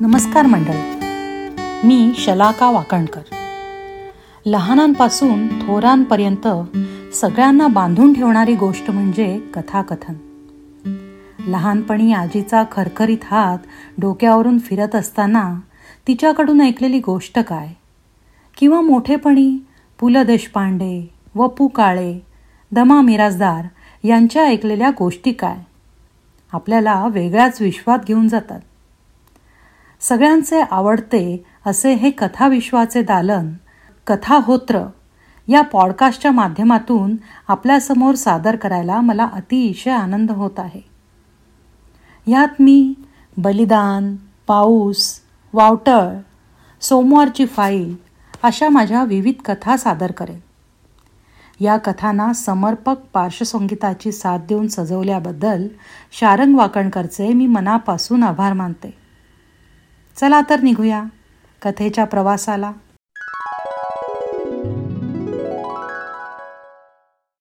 नमस्कार मंडळी. मी शलाका वाकणकर. लहानांपासून थोरांपर्यंत सगळ्यांना बांधून ठेवणारी गोष्ट म्हणजे कथाकथन. लहानपणी आजीचा खरखरीत हात डोक्यावरून फिरत असताना तिच्याकडून ऐकलेली गोष्ट काय? किंवा मोठेपणी पु ल देशपांडे व पु काळे दमा मिराजदार यांच्या ऐकलेल्या गोष्टी काय? आपल्याला वेगळ्याच विश्वात घेऊन जातात. सगळ्यांचे आवडते असे हे कथाविश्वाचे दालन कथाहोत्र या पॉडकास्टच्या माध्यमातून आपल्यासमोर सादर करायला मला अतिशय आनंद होत आहे. ह्यात मी बलिदान पाऊस वावटळ सोमवारची फाईल अशा माझ्या विविध कथा सादर करेन. या कथांना समर्पक पार्श्वसंगीताची साथ देऊन सजवल्याबद्दल शारंग वाकणकरचे मी मनापासून आभार मानते. चला तर निघूया कथेच्या प्रवासाला.